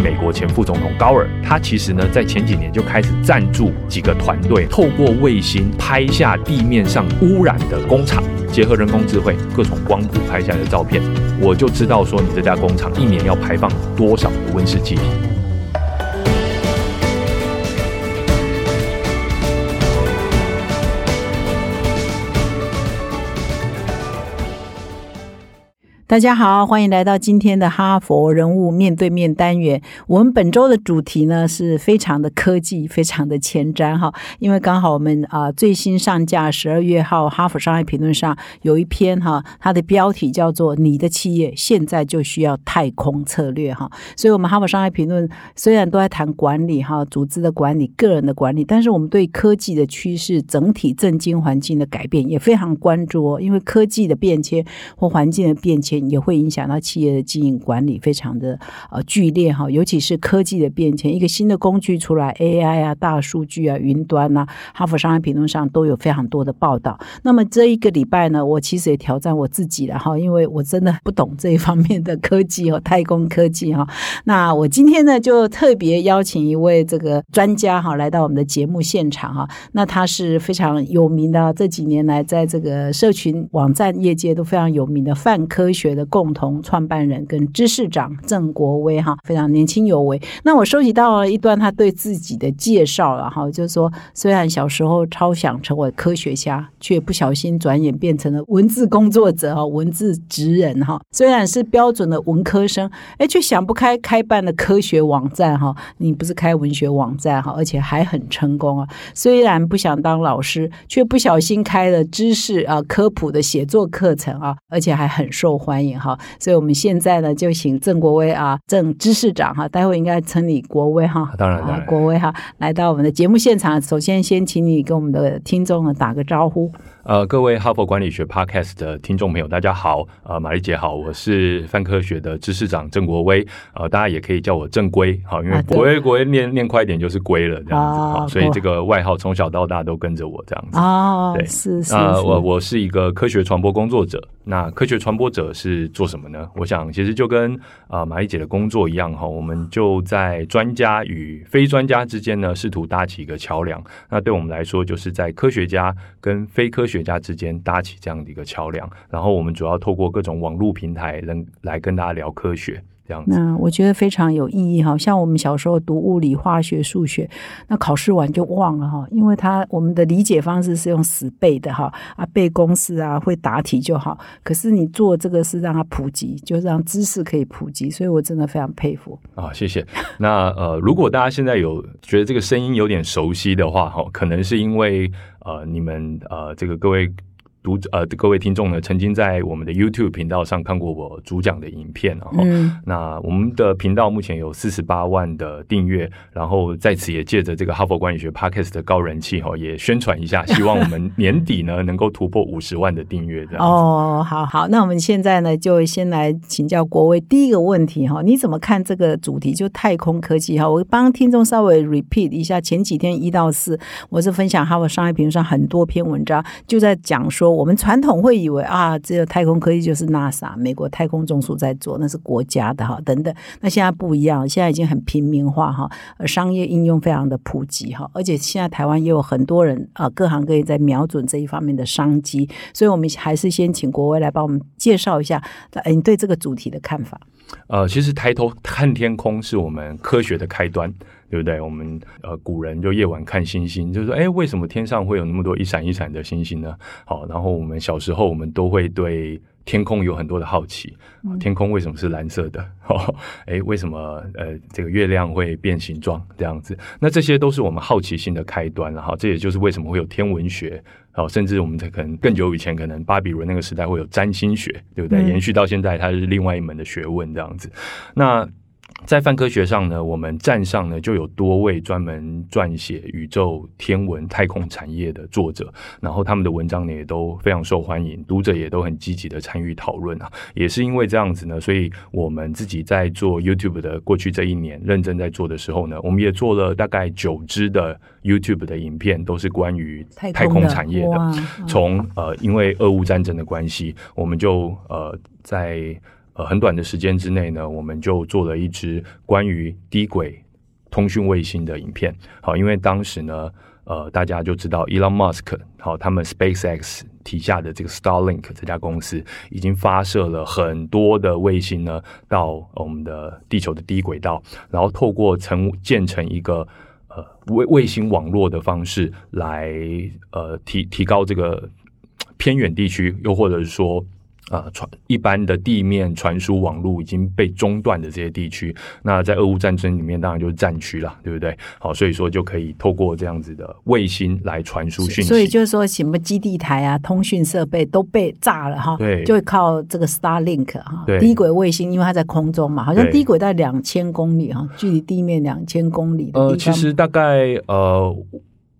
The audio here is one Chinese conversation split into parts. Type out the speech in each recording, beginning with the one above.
美国前副总统高尔，他其实呢，在前几年就开始赞助几个团队，透过卫星拍下地面上污染的工厂，结合人工智慧各种光谱拍下来的照片，我就知道说你这家工厂一年要排放多少的温室气体。大家好，欢迎来到今天的哈佛人物面对面单元。我们本周的主题呢是非常的科技，非常的前瞻哈。因为刚好我们啊最新上架十二月号《哈佛商业评论》上有一篇哈，它的标题叫做“你的企业现在就需要太空策略”哈。所以，我们《哈佛商业评论》虽然都在谈管理哈、组织的管理、个人的管理，但是我们对科技的趋势、整体政经环境的改变也非常关注哦。因为科技的变迁或环境的变迁。也会影响到企业的经营管理，非常的呃剧烈哈，尤其是科技的变迁，一个新的工具出来，AI 啊、大数据啊、云端呐，哈佛商业评论上都有非常多的报道。那么这一个礼拜呢，我其实也挑战我自己了哈，因为我真的不懂这一方面的科技和太空科技哈。那我今天呢，就特别邀请一位这个专家哈，来到我们的节目现场哈。那他是非常有名的，这几年来在这个社群网站业界都非常有名的泛科学。的共同创办人跟知识长郑国威哈，非常年轻有为。那我收集到了一段他对自己的介绍了哈，就是说，虽然小时候超想成为科学家，却不小心转眼变成了文字工作者哈，文字职人哈。虽然是标准的文科生，哎，却想不开开办了科学网站哈。你不是开文学网站哈，而且还很成功啊。虽然不想当老师，却不小心开了知识啊科普的写作课程啊，而且还很受欢迎。哈，所以我们现在呢，就请郑国威啊，郑知识长哈，待会应该称你国威哈，当然，当然，国威哈，来到我们的节目现场。首先，先请你跟我们的听众呢打个招呼。呃，各位哈佛管理学 Podcast 的听众朋友，大家好。呃，玛丽姐好，我是泛科学的知识长郑国威。呃，大家也可以叫我郑龟，好，因为国威国威念念快一点就是龟了，这样子。好，所以这个外号从小到大都跟着我这样子。哦，对，是是。呃，我我是一个科学传播工作者。那科学传播者是做什么呢？我想其实就跟啊玛丽姐的工作一样哈，我们就在专家与非专家之间呢，试图搭起一个桥梁。那对我们来说，就是在科学家跟非科学家之间搭起这样的一个桥梁。然后我们主要透过各种网络平台，能来跟大家聊科学。那我觉得非常有意义哈，像我们小时候读物理、化学、数学，那考试完就忘了哈，因为它我们的理解方式是用死背的哈啊，背公式啊，会答题就好。可是你做这个是让它普及，就让知识可以普及，所以我真的非常佩服啊，谢谢。那呃，如果大家现在有觉得这个声音有点熟悉的话哈，可能是因为呃，你们呃，这个各位。读呃，各位听众呢，曾经在我们的 YouTube 频道上看过我主讲的影片，然后那我们的频道目前有四十八万的订阅，然后在此也借着这个哈佛管理学 Podcast 的高人气哈，也宣传一下，希望我们年底呢能够突破五十万的订阅这样。哦，好好，那我们现在呢就先来请教国威第一个问题哈，你怎么看这个主题？就太空科技哈，我帮听众稍微 repeat 一下，前几天一到四我是分享哈佛商业评论上很多篇文章，就在讲说。我们传统会以为啊，只有太空科技就是 NASA 美国太空总署在做，那是国家的哈等等。那现在不一样，现在已经很平民化哈，商业应用非常的普及哈，而且现在台湾也有很多人啊，各行各业在瞄准这一方面的商机。所以，我们还是先请国威来帮我们介绍一下，哎，你对这个主题的看法。呃，其实抬头看天空是我们科学的开端。对不对？我们呃，古人就夜晚看星星，就是说，哎，为什么天上会有那么多一闪一闪的星星呢？好，然后我们小时候，我们都会对天空有很多的好奇，天空为什么是蓝色的？哦，哎，为什么呃，这个月亮会变形状这样子？那这些都是我们好奇心的开端，了哈这也就是为什么会有天文学，哦，甚至我们可能更久以前，可能巴比伦那个时代会有占星学，对不对？延续到现在，它是另外一门的学问这样子。那在泛科学上呢，我们站上呢就有多位专门撰写宇宙、天文、太空产业的作者，然后他们的文章呢也都非常受欢迎，读者也都很积极的参与讨论啊。也是因为这样子呢，所以我们自己在做 YouTube 的过去这一年认真在做的时候呢，我们也做了大概九支的 YouTube 的影片，都是关于太空产业的。从呃，因为俄乌战争的关系，我们就呃在。很短的时间之内呢，我们就做了一支关于低轨通讯卫星的影片。好，因为当时呢，呃，大家就知道 Elon Musk 好，他们 SpaceX 旗下的这个 Starlink 这家公司已经发射了很多的卫星呢，到我们的地球的低轨道，然后透过成建成一个呃卫卫星网络的方式来呃提提高这个偏远地区，又或者是说。啊，传一般的地面传输网络已经被中断的这些地区，那在俄乌战争里面，当然就是战区了，对不对？好，所以说就可以透过这样子的卫星来传输讯息。所以就是说，什么基地台啊、通讯设备都被炸了哈，对，就会靠这个 Starlink 哈，低轨卫星，因为它在空中嘛，好像低轨在两千公里哈，距离地面两千公里。呃，其实大概呃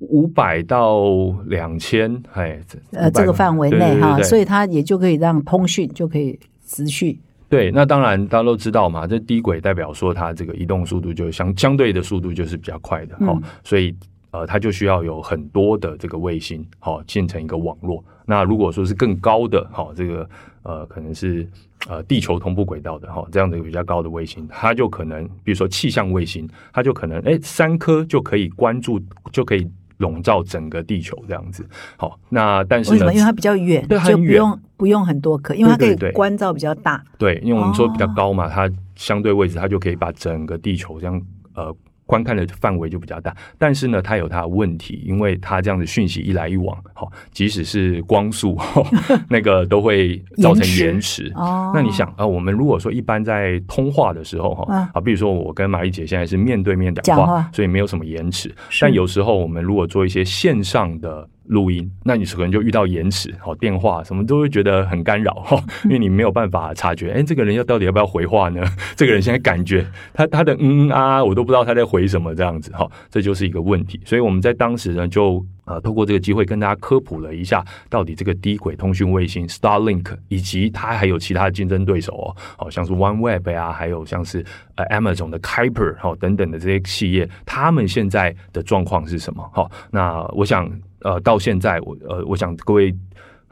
五百到两千，哎，呃这个范围内哈，所以以它也就可以让通讯就可以持续。对，那当然大家都知道嘛，这低轨代表说它这个移动速度就相相对的速度就是比较快的，好、嗯所以呃它就需要有很多的这个卫星，好、建成一个网络。那如果说是更高的，好、这个呃可能是呃地球同步轨道的哈、这样的一个比较高的卫星，它就可能比如说气象卫星，它就可能哎三颗就可以关注就可以。笼罩整个地球这样子，好，那但是呢为什么？因为它比较远，就不用不用很多颗，因为它可以关照比较大。对，因为我们说比较哦高嘛，它相对位置它就可以把整个地球这样呃观看的范围就比较大。但是呢，它有它的问题，因为它这样子讯息一来一往，哈、即使是光速，那个都会造成延迟。哦，那你想啊、呃我们如果说一般在通话的时候哈，嗯啊，比如说我跟马丽姐现在是面对面讲话所以没有什么延迟。但有时候我们如果做一些线上的录音，那你可能就遇到延迟，好电话什么都会觉得很干扰哈，因为你没有办法察觉，哎，这个人要到底要不要回话呢？这个人现在感觉他他的嗯啊，我都不知道他在回什么这样子哈，这就是一个问题。所以我们在当时呢，就呃透过这个机会跟大家科普了一下，到底这个低轨通讯卫星 Starlink 以及它还有其他的竞争对手哦，好像是 OneWeb 呀、还有像是呃 Amazon 的 Kuiper 哈、等等的这些企业，他们现在的状况是什么？好、那我想呃到现在我呃我想各位。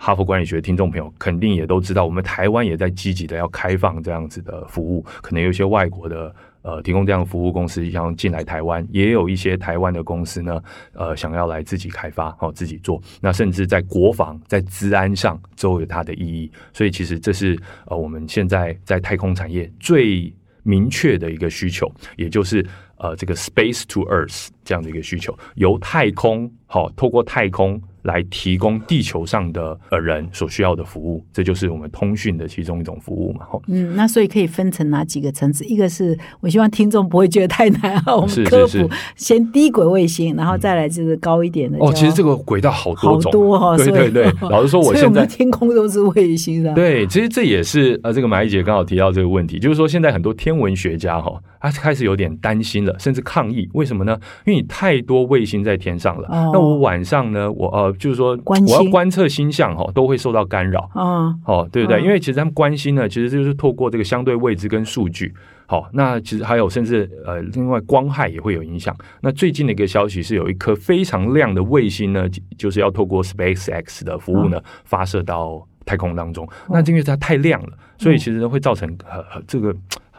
哈佛管理学听众朋友肯定也都知道，我们台湾也在积极的要开放这样子的服务，可能有一些外国的呃提供这样的服务公司像进来台湾，也有一些台湾的公司呢，呃想要来自己开发，哦自己做，那甚至在国防、在治安上都有它的意义，所以其实这是呃我们现在在太空产业最明确的一个需求，也就是呃这个 space to earth 这样的一个需求，由太空好、透过太空来提供地球上的呃人所需要的服务，这就是我们通讯的其中一种服务嘛。嗯，那所以可以分成哪几个层次？一个是我希望听众不会觉得太难啊，我是们科是普先低轨卫星，然后再来就是高一点的。哦，其实这个个轨道好好多种，多哈，对对对。老实说，我现在天空都是卫星的。对，其实这也是呃，这个马一姐刚好提到这个问题，就是说现在很多天文学家哈，他开始有点担心了，甚至抗议。为什么呢？因为你太多卫星在天上了，哦那我晚上呢，我呃，就是说观我要星观测星象哈，都会受到干扰。啊，哦，对不对？嗯因为其实他们关心呢，其实就是透过这个相对位置跟数据。好，那其实还有甚至呃，另外光害也会有影响。那最近的一个消息是，有一颗非常亮的卫星呢，就就是要透过 SpaceX 的服务呢，发射到太空当中。那因为它太亮了，所以其实会造成呃呃这个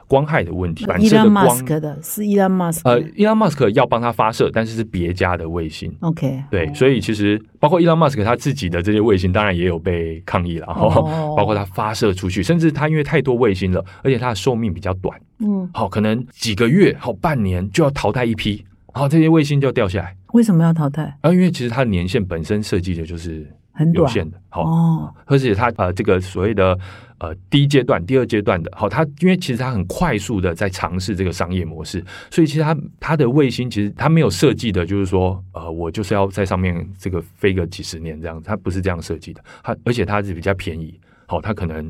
光害的问题，反射的光。马斯克的是伊朗马斯克呃，伊朗马斯克要帮他发射，但是是别家的卫星。，OK，对，所以其实包括伊朗马斯克他自己的这些卫星，当然也有被抗议了 包括他发射出去，甚至他因为太多卫星了，而且它的寿命比较短，嗯，好，可能几个月、好半年就要淘汰一批，好，这些卫星就要掉下来。为什么要淘汰？啊，因为其实它的年限本身设计的就是很短有限的，好，哦，而且它呃这个所谓的呃第一阶段、第二阶段的，好，它因为其实它很快速的在尝试这个商业模式，所以其实它它的卫星其实它没有设计的，就是说呃我就是要在上面这个飞个几十年这样，它不是这样设计的，它而且它是比较便宜，好，它可能。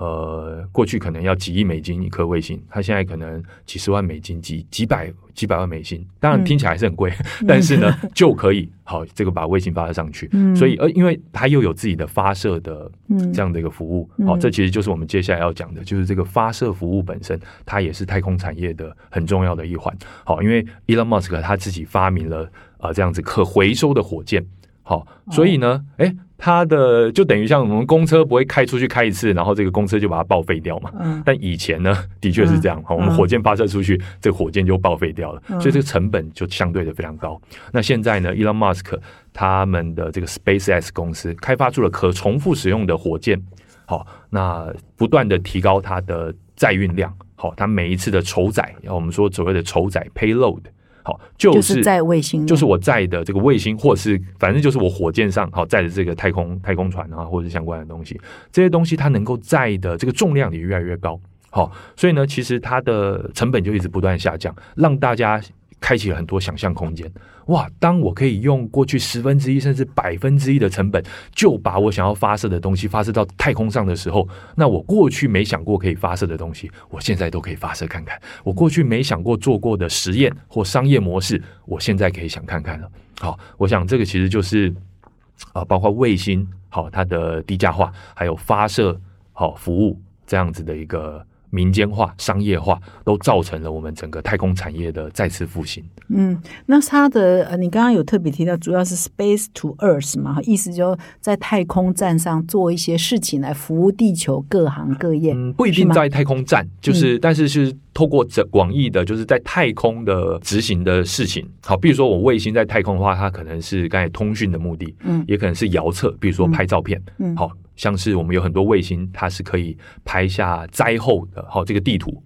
呃，过去可能要几亿美金一颗卫星，它现在可能几十万美金、几几百几百万美金，当然嗯听起来还是很贵，但是呢 就可以好这个把卫星发射上去。嗯所以呃，因为它又有自己的发射的嗯这样的一个服务，嗯好、这其实就是我们接下来要讲的，就是这个发射服务本身，它也是太空产业的很重要的一环。好，因为 Elon Musk 他自己发明了呃这样子可回收的火箭，好，所以呢，哎、它的就等于像我们公车不会开出去开一次，然后这个公车就把它报废掉嘛。嗯但以前呢，的确是这样。好，我们火箭发射出去，这个火箭就报废掉了，嗯所以这个成本就相对的非常高。那现在呢，Elon Musk 他们的这个 SpaceX 公司开发出了可重复使用的火箭，好，那不断的提高它的载运量，好，它每一次的筹载，我们说所谓的筹载 payload，好，就就是是在卫星，就是我在的这个卫星，或者是反正就是我火箭上好载的这个太空太空船啊，或者是相关的东西，这些东西它能够载的这个重量也越来越高。好，所以呢，其实它的成本就一直不断下降，让大家开启了很多想象空间。哇，当我可以用过去十分之一甚至百分之一的成本，就把我想要发射的东西发射到太空上的时候，那我过去没想过可以发射的东西，我现在都可以发射看看。我过去没想过做过的实验或商业模式，我现在可以想看看了。好，我想这个其实就是啊、包括卫星好它的低价化，还有发射好服务这样子的一个民间化、商业化，都造成了我们整个太空产业的再次复兴。嗯，那它的呃，你刚刚有特别提到，主要是 Space to Earth 嘛，意思就在太空站上做一些事情来服务地球各行各业。嗯，不一定在太空站，就是、但是是透过这广义的，就是在太空的执行的事情。好，比如说我卫星在太空的话，它可能是刚才通讯的目的，嗯也可能是遥测，比如说拍照片，嗯好像是我们有很多卫星，它是可以拍下灾后的，好这个地图。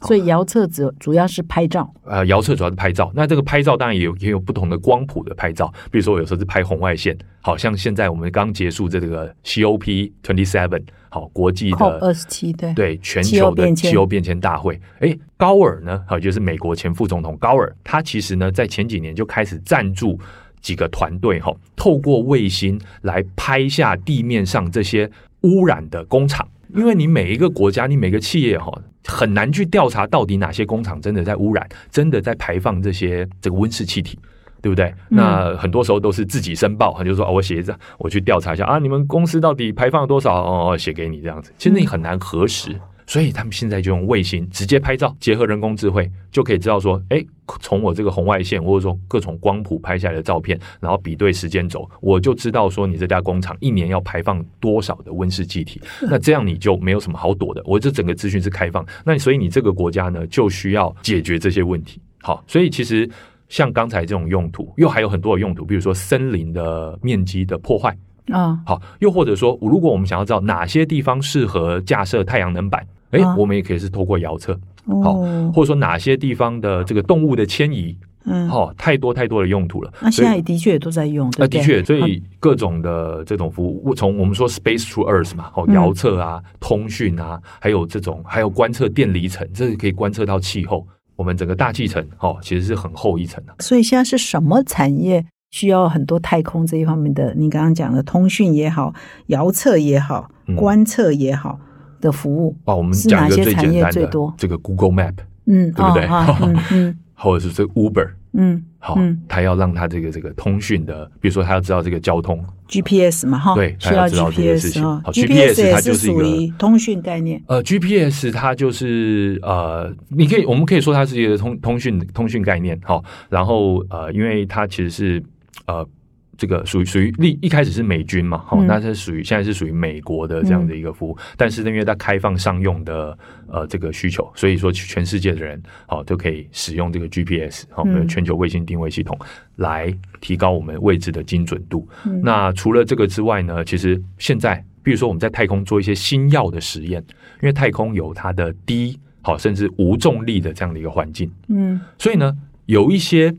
所以遥测主主要是拍照，呃，遥测主要是拍照，那这个拍照当然也有也有不同的光谱的拍照，比如说我有时候是拍红外线，好像现在我们刚结束这个 COP twenty seven，好国际的二十七对，对全球的气候变迁大会。诶，高尔呢，好，就是美国前副总统高尔，他其实呢在前几年就开始赞助几个团队，哈，透过卫星来拍下地面上这些污染的工厂。因为你每一个国家，你每个企业哈，很难去调查到底哪些工厂真的在污染，真的在排放这些这个温室气体。对不对？那很多时候都是自己申报，就是说，哦，我写一张，我去调查一下啊，你们公司到底排放了多少？哦，写给你这样子。其实你很难核实，所以他们现在就用卫星直接拍照，结合人工智慧，就可以知道说，哎，从我这个红外线或者说各种光谱拍下来的照片，然后比对时间轴，我就知道说你这家工厂一年要排放多少的温室气体。那这样你就没有什么好躲的。我这整个资讯是开放，那所以你这个国家呢，就需要解决这些问题。好，所以其实。像刚才这种用途，又还有很多的用途，比如说森林的面积的破坏，啊，好，又或者说，如果我们想要知道哪些地方适合架设太阳能板，诶，啊我们也可以是透过遥测，好，哦，或者说哪些地方的这个动物的迁移，嗯，好、太多太多的用途了。那现在的确也都在用，对呃，不对？的确，所以各种的这种服务，从我们说 space to earth 嘛，哦，嗯遥测啊、通讯啊，还有这种还有观测电离层，这是可以观测到气候。我们整个大气层哦，其实是很厚一层的。所以现在是什么产业需要很多太空这一方面的？你刚刚讲的通讯也好，遥测也好，嗯。观测也好的服务，哦，我们是讲一个哪些产业最简单的最多，这个 Google Map，嗯，对不对？嗯嗯。或者是这个 Uber，嗯好，嗯他要让他这个这个通讯的，比如说他要知道这个交通，，GPS 嘛，哈，对需要他要知道这些事 GPS 情。哈好，GPS 它就是一个属于通讯概念，呃，GPS 它就是呃，你可以我们可以说它是一个通通讯通讯概念，好，然后呃，因为它其实是呃。这个属于属于一一开始是美军嘛，好、嗯。那是属于现在是属于美国的这样的一个服务，但是呢，因为它开放商用的呃这个需求，所以说全世界的人好、都可以使用这个 GPS 好、全球卫星定位系统来提高我们位置的精准度。嗯。那除了这个之外呢，其实现在比如说我们在太空做一些新药的实验，因为太空有它的低好甚至无重力的这样的一个环境，嗯。所以呢，有一些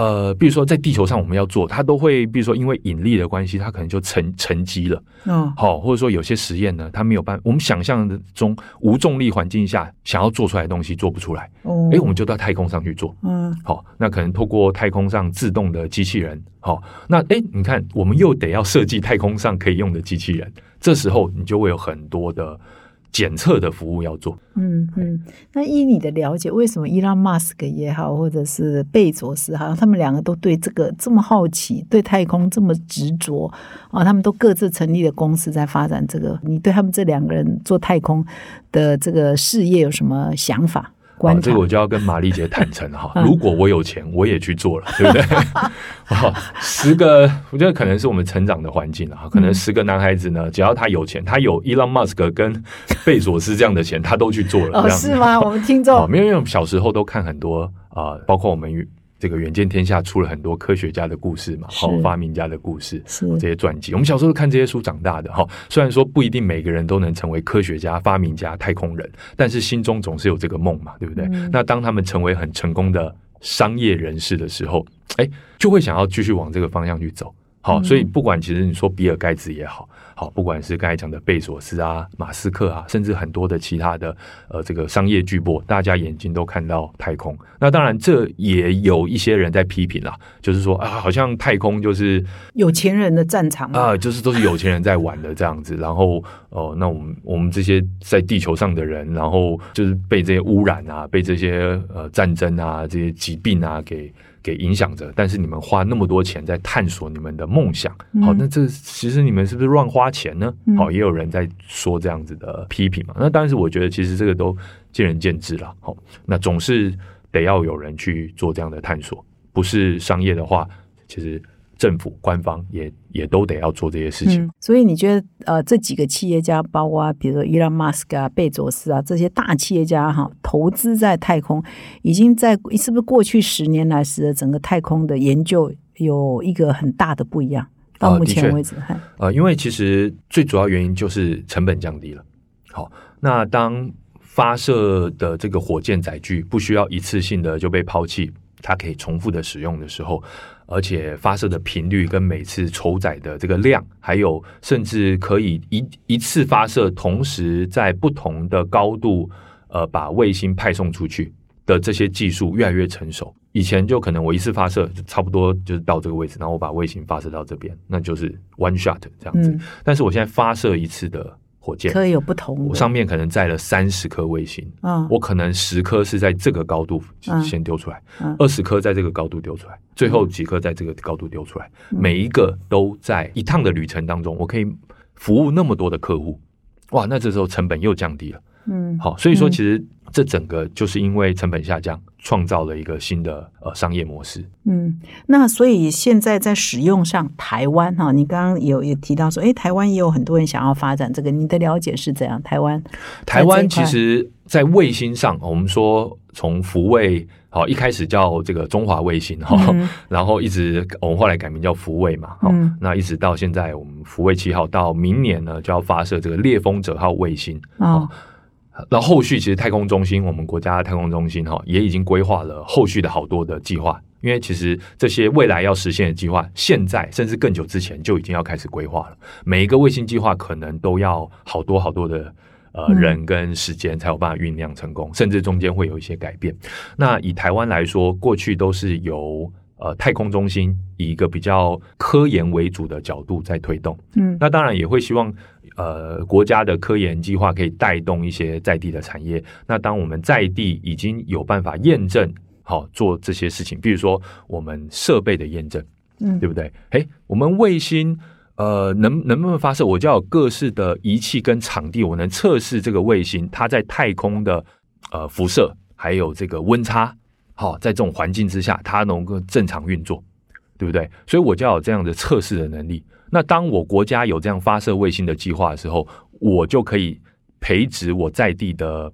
呃，比如说在地球上我们要做，它都会，比如说因为引力的关系，它可能就沉沉积了，嗯好、或者说有些实验呢，它没有办法，我们想象中无重力环境下想要做出来的东西做不出来，哦，诶，我们就到太空上去做。嗯好，那可能透过太空上自动的机器人，好，那哎，你看，我们又得要设计太空上可以用的机器人，这时候你就会有很多的检测的服务要做。嗯嗯，那依你的了解，为什么伊朗马斯克也好，或者是贝佐斯，好像他们两个都对这个这么好奇，对太空这么执着啊？他们都各自成立的公司在发展这个。你对他们这两个人做太空的这个事业有什么想法？观察这个我就要跟玛丽姐坦诚哈，嗯如果我有钱，我也去做了，对不对？好，十个，我觉得可能是我们成长的环境啊，可能十个男孩子呢，只要他有钱，他有 Elon Musk 跟贝佐斯这样的钱，他都去做了，是吗？我们听哦，众没有，因为我们小时候都看很多啊、呃包括我们这个远见天下出了很多科学家的故事嘛，是好、发明家的故事，是这些传记，我们小时候看这些书长大的哈。虽然说不一定每个人都能成为科学家、发明家、太空人，但是心中总是有这个梦嘛，对不对？嗯那当他们成为很成功的商业人士的时候，哎，就会想要继续往这个方向去走。好，嗯所以不管其实你说比尔盖茨也好，好，不管是刚才讲的贝索斯啊、马斯克啊，甚至很多的其他的呃这个商业巨擘，大家眼睛都看到太空。那当然，这也有一些人在批评啦，就是说啊，好像太空就是有钱人的战场嘛。啊，就是都是有钱人在玩的这样子。然后哦、那我们我们这些在地球上的人，然后就是被这些污染啊，被这些呃战争啊、这些疾病啊给给影响着。但是你们花那么多钱在探索你们的梦想，好，那这其实你们是不是乱花钱呢？好，也有人在说这样子的批评嘛。那当然是我觉得其实这个都见仁见智了。好，那总是得要有人去做这样的探索，不是商业的话，其实。政府官方也也都得要做这些事情。嗯，所以你觉得呃，这几个企业家，包括比如说伊朗马斯克啊、贝佐斯啊这些大企业家哈，投资在太空，已经在是不是过去十年来使得整个太空的研究有一个很大的不一样？到目前为止，嗨呃，因为其实最主要原因就是成本降低了。好，那当发射的这个火箭载具不需要一次性的就被抛弃，它可以重复的使用的时候，而且发射的频率跟每次筹载的这个量，还有甚至可以一一次发射，同时在不同的高度，呃，把卫星派送出去的这些技术越来越成熟。以前就可能我一次发射就差不多就是到这个位置，然后我把卫星发射到这边，那就是 one shot 这样子。嗯但是我现在发射一次的火箭，可以有不同我上面可能载了三十颗卫星，嗯。我可能十颗是在这个高度嗯。先丢出来嗯，二十颗在这个高度丢出来，最后几颗在这个高度丢出来，嗯。每一个都在一趟的旅程当中，我可以服务那么多的客户，哇，那这时候成本又降低了。嗯。好，所以说嗯。其实这整个就是因为成本下降，创造了一个新的呃商业模式。嗯，那所以现在在使用上，台湾哈，你刚刚有也提到说，诶，台湾也有很多人想要发展这个，你的了解是怎样？台湾台湾其实，在卫星上，我们说从福卫好一开始叫这个中华卫星哈，嗯然后一直我们后来改名叫福卫嘛，好、嗯那一直到现在我们福卫七号到明年呢就要发射这个猎风者号卫星，哦，那后续其实太空中心，我们国家的太空中心哈，也已经规划了后续的好多的计划。因为其实这些未来要实现的计划，现在甚至更久之前就已经要开始规划了。每一个卫星计划可能都要好多好多的呃嗯人跟时间才有办法酝酿成功，甚至中间会有一些改变。那以台湾来说，过去都是由呃太空中心以一个比较科研为主的角度在推动。嗯那当然也会希望，呃，国家的科研计划可以带动一些在地的产业。那当我们在地已经有办法验证，好、做这些事情，比如说我们设备的验证，嗯对不对？诶，我们卫星。呃，能能不能发射？我就要有各式的仪器跟场地，我能测试这个卫星它在太空的呃辐射，还有这个温差，好、在这种环境之下，它能够正常运作，对不对？所以我就要有这样的测试的能力。那当我国家有这样发射卫星的计划的时候，我就可以培植我在地的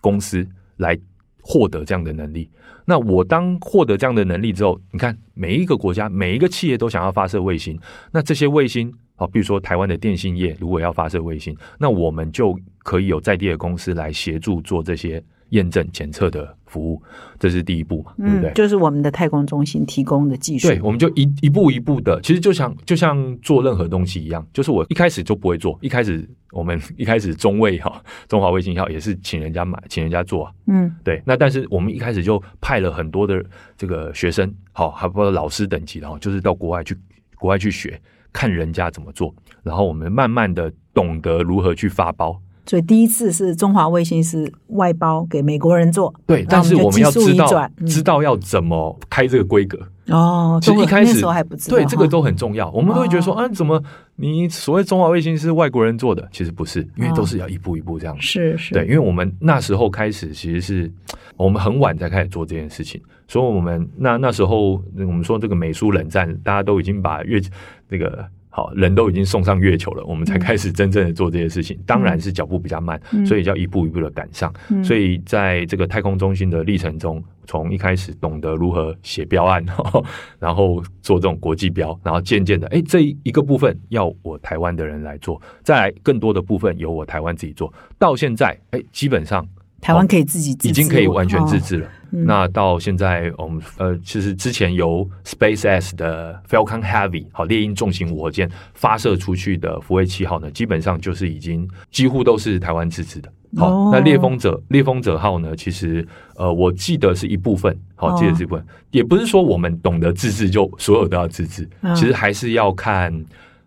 公司来获得这样的能力。那我当获得这样的能力之后，你看每一个国家、每一个企业都想要发射卫星，那这些卫星，好，比如说台湾的电信业如果要发射卫星，那我们就可以有在地的公司来协助做这些验证检测的服务，这是第一步嘛，对不对？嗯，就是我们的太空中心提供的技术。对，我们就一一步一步的，其实就像就像做任何东西一样，就是我一开始就不会做，一开始我们 一开始中卫哈 中华卫星号也是请人家买，请人家做啊，嗯对，那但是我们一开始就派了很多的这个学生，好，还包括老师等级的哈，就是到国外去国外去学，看人家怎么做，然后我们慢慢的懂得如何去发包。所以第一次是中华卫星是外包给美国人做，对，但是我们要知道嗯知道要怎么开这个规格，哦，其实一开始那时候还不知道，对这个都很重要。我们都会觉得说，哦啊，怎么你所谓中华卫星是外国人做的？其实不是，因为哦都是要一步一步这样。是是，对，因为我们那时候开始其实是我们很晚才开始做这件事情，所以我们那那时候我们说这个美苏冷战，大家都已经把月那个。好，人都已经送上月球了，我们才开始真正的做这些事情。当然是脚步比较慢，嗯所以要一步一步的赶上。嗯所以在这个太空中心的历程中，从一开始懂得如何写标案，然后做这种国际标，然后渐渐的，哎，这一个部分要我台湾的人来做，再来更多的部分由我台湾自己做，到现在，哎，基本上台湾可以自己自已经可以完全自哦治了。嗯。那到现在，我们呃，其实之前由 SpaceX 的 Falcon Heavy 好猎鹰重型火箭发射出去的福卫七号呢，基本上就是已经几乎都是台湾自制的。好，哦。那猎风者猎风者号呢，其实呃，我记得是一部分，好，哦。记得是一部分，也不是说我们懂得自制就所有都要自制，嗯。其实还是要看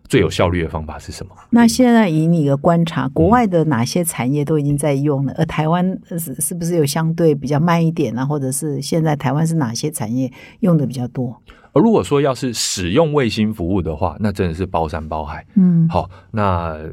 最有效率的方法是什么。那现在以你的观察，国外的哪些产业都已经在用了，而台湾呃是是不是有相对比较慢一点啊？或者是现在台湾是哪些产业用的比较多？而如果说要是使用卫星服务的话，那真的是包山包海。嗯，好，那呃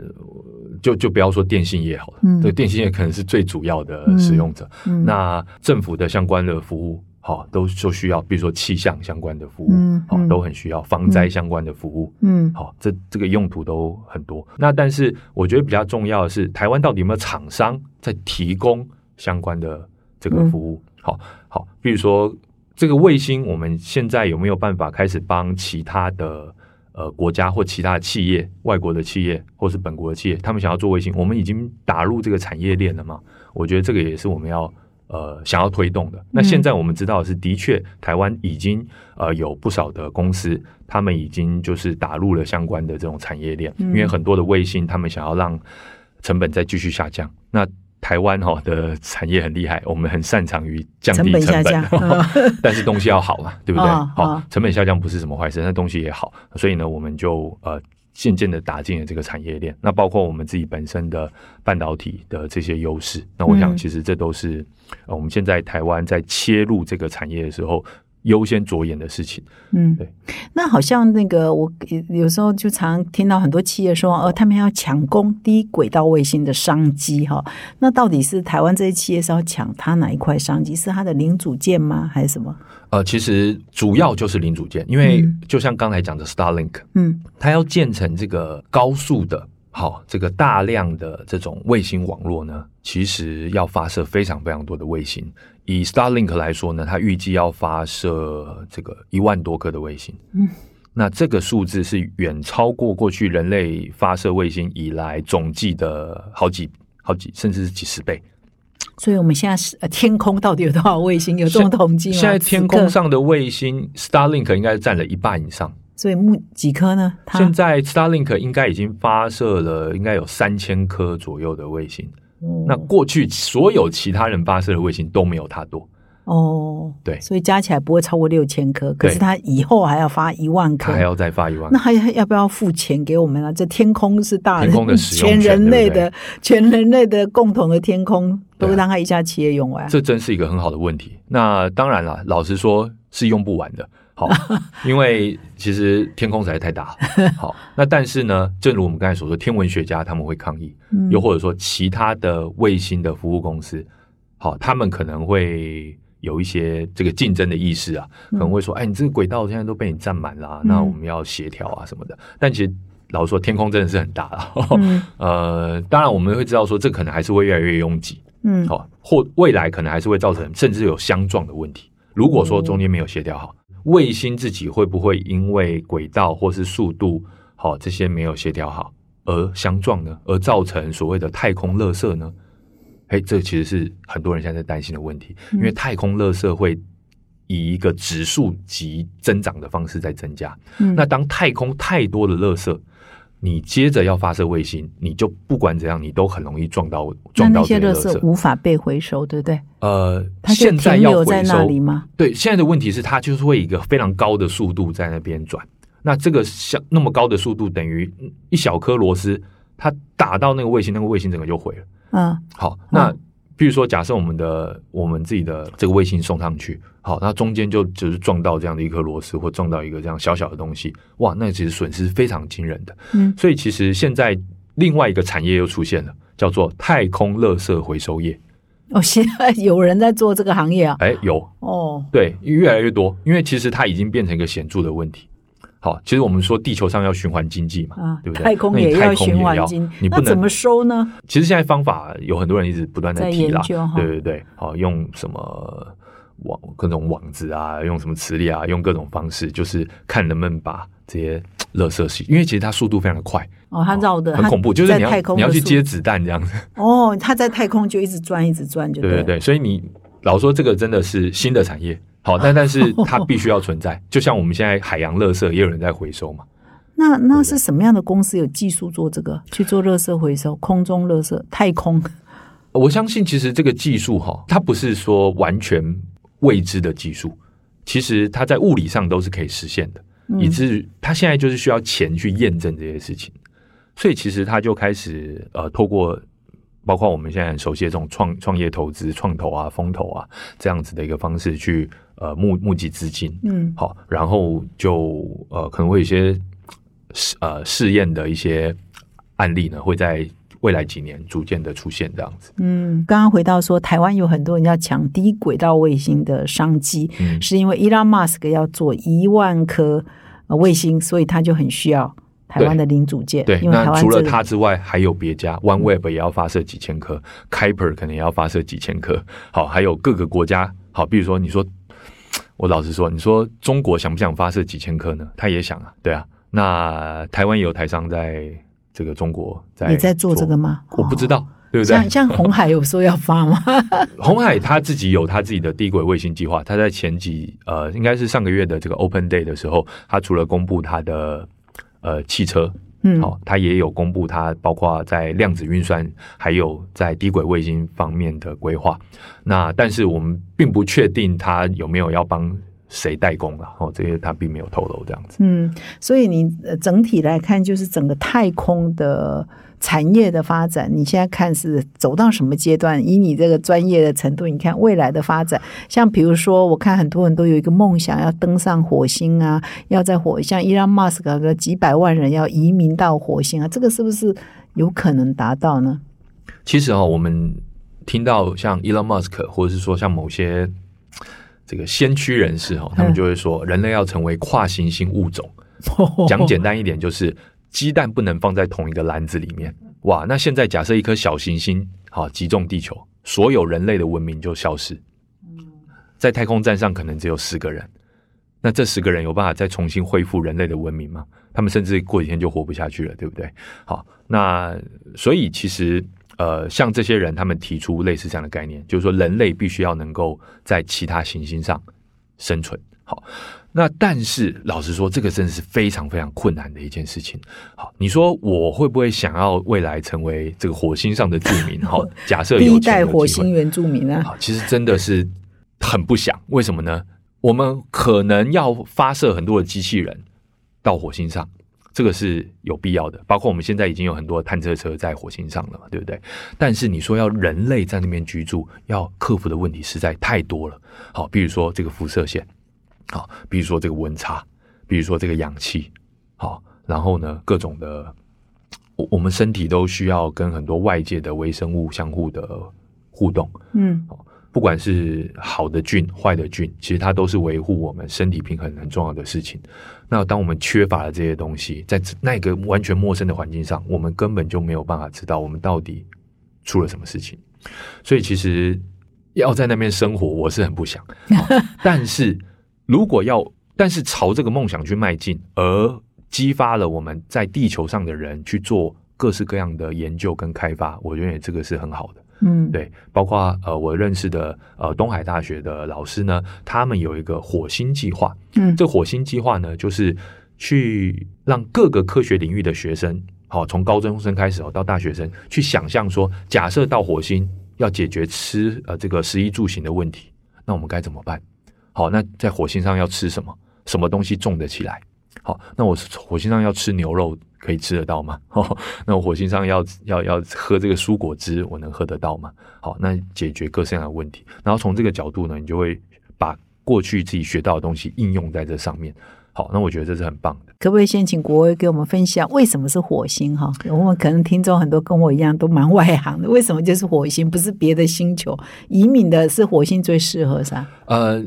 就就不要说电信业好了，嗯对，电信业可能是最主要的使用者。嗯那政府的相关的服务，好，都就需要，比如说气象相关的服务，好，嗯嗯都很需要防灾相关的服务。嗯好，这这个用途都很多。那但是我觉得比较重要的是，台湾到底有没有厂商在提供相关的这个服务？好好，比如说这个卫星，我们现在有没有办法开始帮其他的呃国家或其他的企业、外国的企业或是本国的企业，他们想要做卫星，我们已经打入这个产业链了吗？我觉得这个也是我们要。呃，想要推动的。那现在我们知道的是，的确，台湾已经呃有不少的公司，他们已经就是打入了相关的这种产业链，嗯。因为很多的卫星，他们想要让成本再继续下降。那台湾哈、的产业很厉害，我们很擅长于降低成本成下降。嗯 但是东西要好嘛，对不对？哦好、哦。成本下降不是什么坏事，那东西也好，所以呢，我们就呃渐渐的打进了这个产业链。那包括我们自己本身的半导体的这些优势，那我想嗯其实这都是、呃我们现在台湾在切入这个产业的时候优先着眼的事情。嗯对，那好像那个我有时候就常听到很多企业说，呃，他们要抢攻低轨道卫星的商机哈。那到底是台湾这些企业是要抢它哪一块商机？是它的零组件吗？还是什么？呃，其实主要就是零组件，因为嗯就像刚才讲的 Starlink，嗯它要建成这个高速的。好，这个大量的这种卫星网络呢，其实要发射非常非常多的卫星。以 Starlink 来说呢，它预计要发射这个一万多颗的卫星。嗯，那这个数字是远超过过去人类发射卫星以来总计的好几、好几，甚至是几十倍。所以我们现在是、呃、天空到底有多少卫星？有这种统计吗？现在天空，上的卫星 Starlink 应该占了一半以上。所以目几颗呢？它现在 Starlink 应该已经发射了，应该有三千颗左右的卫星。哦那过去所有其他人发射的卫星都没有它多，哦，对所以加起来不会超过六千颗。可是对它以后还要发一万颗它还，要再发一万那。还要不要付钱给我们啊？这天空是大人天空的使用全人类的、全人类的共同的天空，都让它一家企业用完。这真是一个很好的问题。那当然了，老实说是用不完的。好，因为其实天空实在太大。好，那但是呢，正如我们刚才所说，天文学家他们会抗议，嗯又或者说其他的卫星的服务公司，好，他们可能会有一些这个竞争的意识啊，可能会说，哎，你这个轨道现在都被你占满了那我们要协调啊什么的。但其实老实说，天空真的是很大了。嗯呃，当然我们会知道说，这可能还是会越来越拥挤。嗯好、或未来可能还是会造成甚至有相撞的问题。如果说中间没有协调好，卫星自己会不会因为轨道或是速度，好、这些没有协调好而相撞呢？而造成所谓的太空垃圾呢？哎，这其实是很多人现在在担心的问题，因为太空垃圾会以一个指数级增长的方式在增加。嗯那当太空太多的垃圾，你接着要发射卫星，你就不管怎样，你都很容易撞到撞到这那些垃些垃圾。无法被回收，对不对？呃，它就现在要回收那里，吗？对，现在的问题是它就是会以一个非常高的速度在那边转。那这个像那么高的速度，等于一小颗螺丝，它打到那个卫星，那个卫星整个就毁了。嗯好，那嗯比如说，假设我们的我们自己的这个卫星送上去，好，那中间就只是撞到这样的一颗螺丝，或撞到一个这样小小的东西，哇，那其实损失非常惊人的。嗯，所以其实现在另外一个产业又出现了，叫做太空垃圾回收业。哦，现在有人在做这个行业啊？哎，有哦，对，越来越多，因为其实它已经变成一个显著的问题。好，其实我们说地球上要循环经济嘛，啊，对不对？太空那也要循环经，你不能那怎么收呢？其实现在方法有很多人一直不断在提啦对对对，好用什么网各种网子啊，用什么磁力啊，用各种方式，就是看能不能把这些垃圾吸，因为其实它速度非常的快，哦，它绕的很恐怖，就是在你要太空你要去接子弹这样子，哦，它在太空就一直转，一直转，就对对对对，所以你老说这个真的是新的产业，好，但但是它必须要存在，就像我们现在海洋垃圾也有人在回收嘛，那那是什么样的公司有技术做这个去做垃圾回收？空中垃圾、太空。我相信其实这个技术哈，它不是说完全未知的技术，其实它在物理上都是可以实现的，以至于它现在就是需要钱去验证这些事情，所以其实它就开始呃，透过包括我们现在很熟悉的这种创创业投资、创投啊、风投啊这样子的一个方式去呃募募集资金，嗯。好，然后就呃可能会有一些试呃试验的一些案例呢，会在未来几年逐渐的出现这样子。嗯，刚刚回到说，台湾有很多人要抢低轨道卫星的商机，嗯。是因为 Elon Musk 要做一万颗呃卫星，所以他就很需要台湾的零组件。对，因为台那除了它之外，还有别家，OneWeb 也要发射几千颗，Kuiper 可能也要发射几千颗。好，还有各个国家，好，比如说你说，我老实说，你说中国想不想发射几千颗呢？他也想啊，对啊。那台湾也有台商在这个中国在也在做这个吗？我不知道，对不对像？像红海有说要发吗？红海他自己有他自己的低轨卫星计划，他在前几呃，应该是上个月的这个 Open Day 的时候，他除了公布他的呃汽车，嗯，好、它也有公布它包括在量子运算还有在低轨卫星方面的规划。那但是我们并不确定它有没有要帮谁代工了，哦，这些他并没有透露这样子。嗯，所以你呃整体来看，就是整个太空的产业的发展，你现在看是走到什么阶段？以你这个专业的程度，你看未来的发展，像比如说，我看很多人都有一个梦想，要登上火星啊，要在火像伊朗马斯克个几百万人要移民到火星啊，这个是不是有可能达到呢？其实哦，我们听到像 Elon Musk 或者是说像某些这个先驱人士哦，他们就会说，人类要成为跨行星物种。讲简单一点，就是鸡蛋不能放在同一个篮子里面。哇，那现在假设一颗小行星好击中地球，所有人类的文明就消失。在太空站上可能只有十个人，那这十个人有办法再重新恢复人类的文明吗？他们甚至过几天就活不下去了，对不对？好，那所以其实呃，像这些人，他们提出类似这样的概念，就是说人类必须要能够在其他行星上生存。好，那但是老实说，这个真的是非常非常困难的一件事情。好，你说我会不会想要未来成为这个火星上的住民？好，假设有第一代火星原住民啊，好，其实真的是很不想。为什么呢？我们可能要发射很多的机器人到火星上，这个是有必要的。包括我们现在已经有很多探测车在火星上了嘛，对不对？但是你说要人类在那边居住，要克服的问题实在太多了。好，比如说这个辐射线，好，比如说这个温差，比如说这个氧气，好，然后呢，各种的，我我们身体都需要跟很多外界的微生物相互的互动。嗯不管是好的菌、坏的菌，其实它都是维护我们身体平衡很重要的事情。那当我们缺乏了这些东西，在那个完全陌生的环境上，我们根本就没有办法知道我们到底出了什么事情。所以，其实要在那边生活，我是很不想。但是，如果要，但是朝这个梦想去迈进，而激发了我们在地球上的人去做各式各样的研究跟开发，我认为这个是很好的。嗯，对，包括呃我认识的呃东海大学的老师呢，他们有一个火星计划。嗯这火星计划呢，就是去让各个科学领域的学生，好、从高中生开始哦到大学生，去想象说，假设到火星要解决吃呃这个食衣住行的问题，那我们该怎么办？好，那在火星上要吃什么？什么东西种得起来？好，那我火星上要吃牛肉，可以吃得到吗？哦，那我火星上要要要喝这个蔬果汁，我能喝得到吗？好，那解决各式各样的问题，然后从这个角度呢，你就会把过去自己学到的东西应用在这上面。好，那我觉得这是很棒的。可不可以先请国威给我们分享为什么是火星？哈，我们可能听众很多跟我一样都蛮外行的，为什么就是火星，不是别的星球？移民的是火星最适合噻？呃，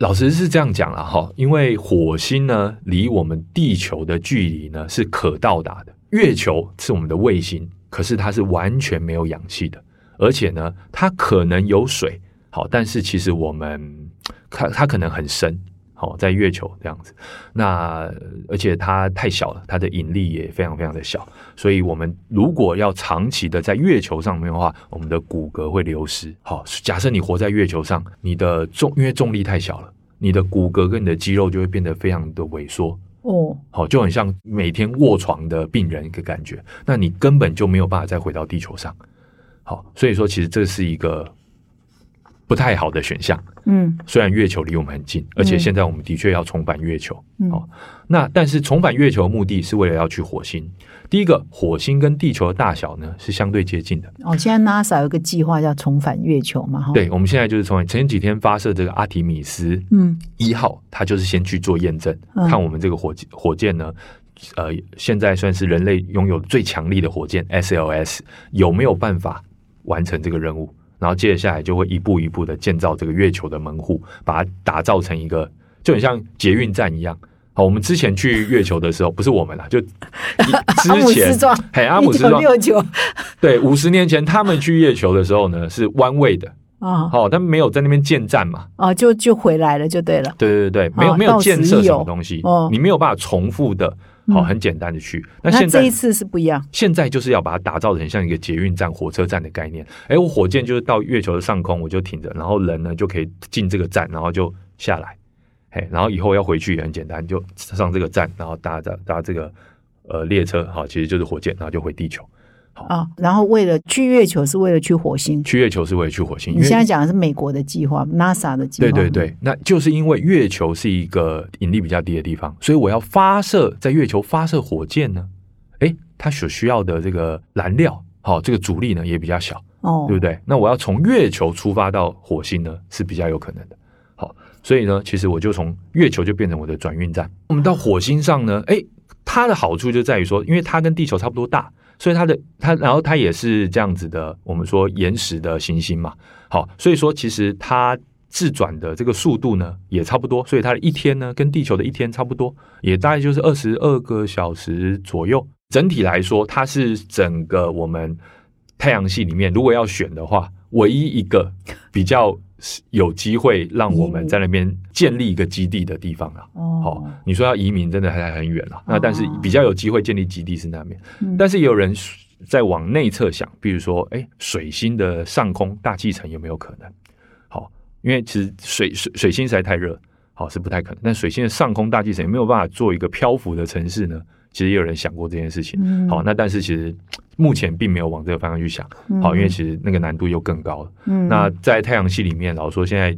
老实是这样讲了哈，因为火星呢离我们地球的距离呢是可到达的，月球是我们的卫星，可是它是完全没有氧气的，而且呢它可能有水，好，但是其实我们它它可能很深。好，在月球这样子，那而且它太小了，它的引力也非常非常的小，所以我们如果要长期的在月球上面的话，我们的骨骼会流失。好，假设你活在月球上，你的重因为重力太小了，你的骨骼跟你的肌肉就会变得非常的萎缩。哦，好，就很像每天卧床的病人一个感觉，那你根本就没有办法再回到地球上。好，所以说其实这是一个。不太好的选项，嗯，虽然月球离我们很近，而且现在我们的确要重返月球，哦，那但是重返月球的目的是为了要去火星。第一个，火星跟地球的大小呢是相对接近的。哦，现在 NASA 有个计划叫重返月球嘛？对，我们现在就是从前几天发射这个阿提米斯，嗯，一号，它就是先去做验证，看我们这个火火箭呢，呃，现在算是人类拥有最强力的火箭 SLS 有没有办法完成这个任务。然后接下来就会一步一步的建造这个月球的门户，把它打造成一个就很像捷运站一样。好，我们之前去月球的时候，不是我们啦，就 之前，嘿，阿姆斯壮，对，五十年前他们去月球的时候呢，是弯位的啊，好，他们没有在那边建站嘛，哦，就就回来了，就对了，对对对，没有没有建设什么东西，哦，你没有办法重复的。好，很简单的去。那现在这一次是不一样。现在就是要把它打造成像一个捷运站、火车站的概念。哎，我火箭就是到月球的上空，我就停着，然后人呢就可以进这个站，然后就下来。哎，然后以后要回去也很简单，就上这个站，然后搭着搭这个呃列车，好，其实就是火箭，然后就回地球。啊，然后为了去月球是为了去火星，去月球是为了去火星。你现在讲的是美国的计划，NASA 的计划。对对对，那就是因为月球是一个引力比较低的地方，所以我要发射在月球发射火箭呢，哎，它所需要的这个燃料，好，这个阻力呢也比较小，哦，对不对？那我要从月球出发到火星呢是比较有可能的。好，所以呢，其实我就从月球就变成我的转运站。我们到火星上呢，哎，它的好处就在于说，因为它跟地球差不多大。所以它的它，然后它也是这样子的，我们说岩石的行星嘛，好，所以说其实它自转的这个速度呢也差不多，所以它的一天呢跟地球的一天差不多，也大概就是二十二个小时左右。整体来说，它是整个我们太阳系里面，如果要选的话，唯一一个比较。有机会让我们在那边建立一个基地的地方了。哦，好，你说要移民，真的还很远了。那但是比较有机会建立基地是那边。但是也有人在往内侧想，比如说，哎，水星的上空大气层有没有可能？好，因为其实水水水星实在太热，好是不太可能。但水星的上空大气层有没有办法做一个漂浮的城市呢？其实也有人想过这件事情。好，那但是其实。目前并没有往这个方向去想，好，因为其实那个难度又更高了。那在太阳系里面，老说现在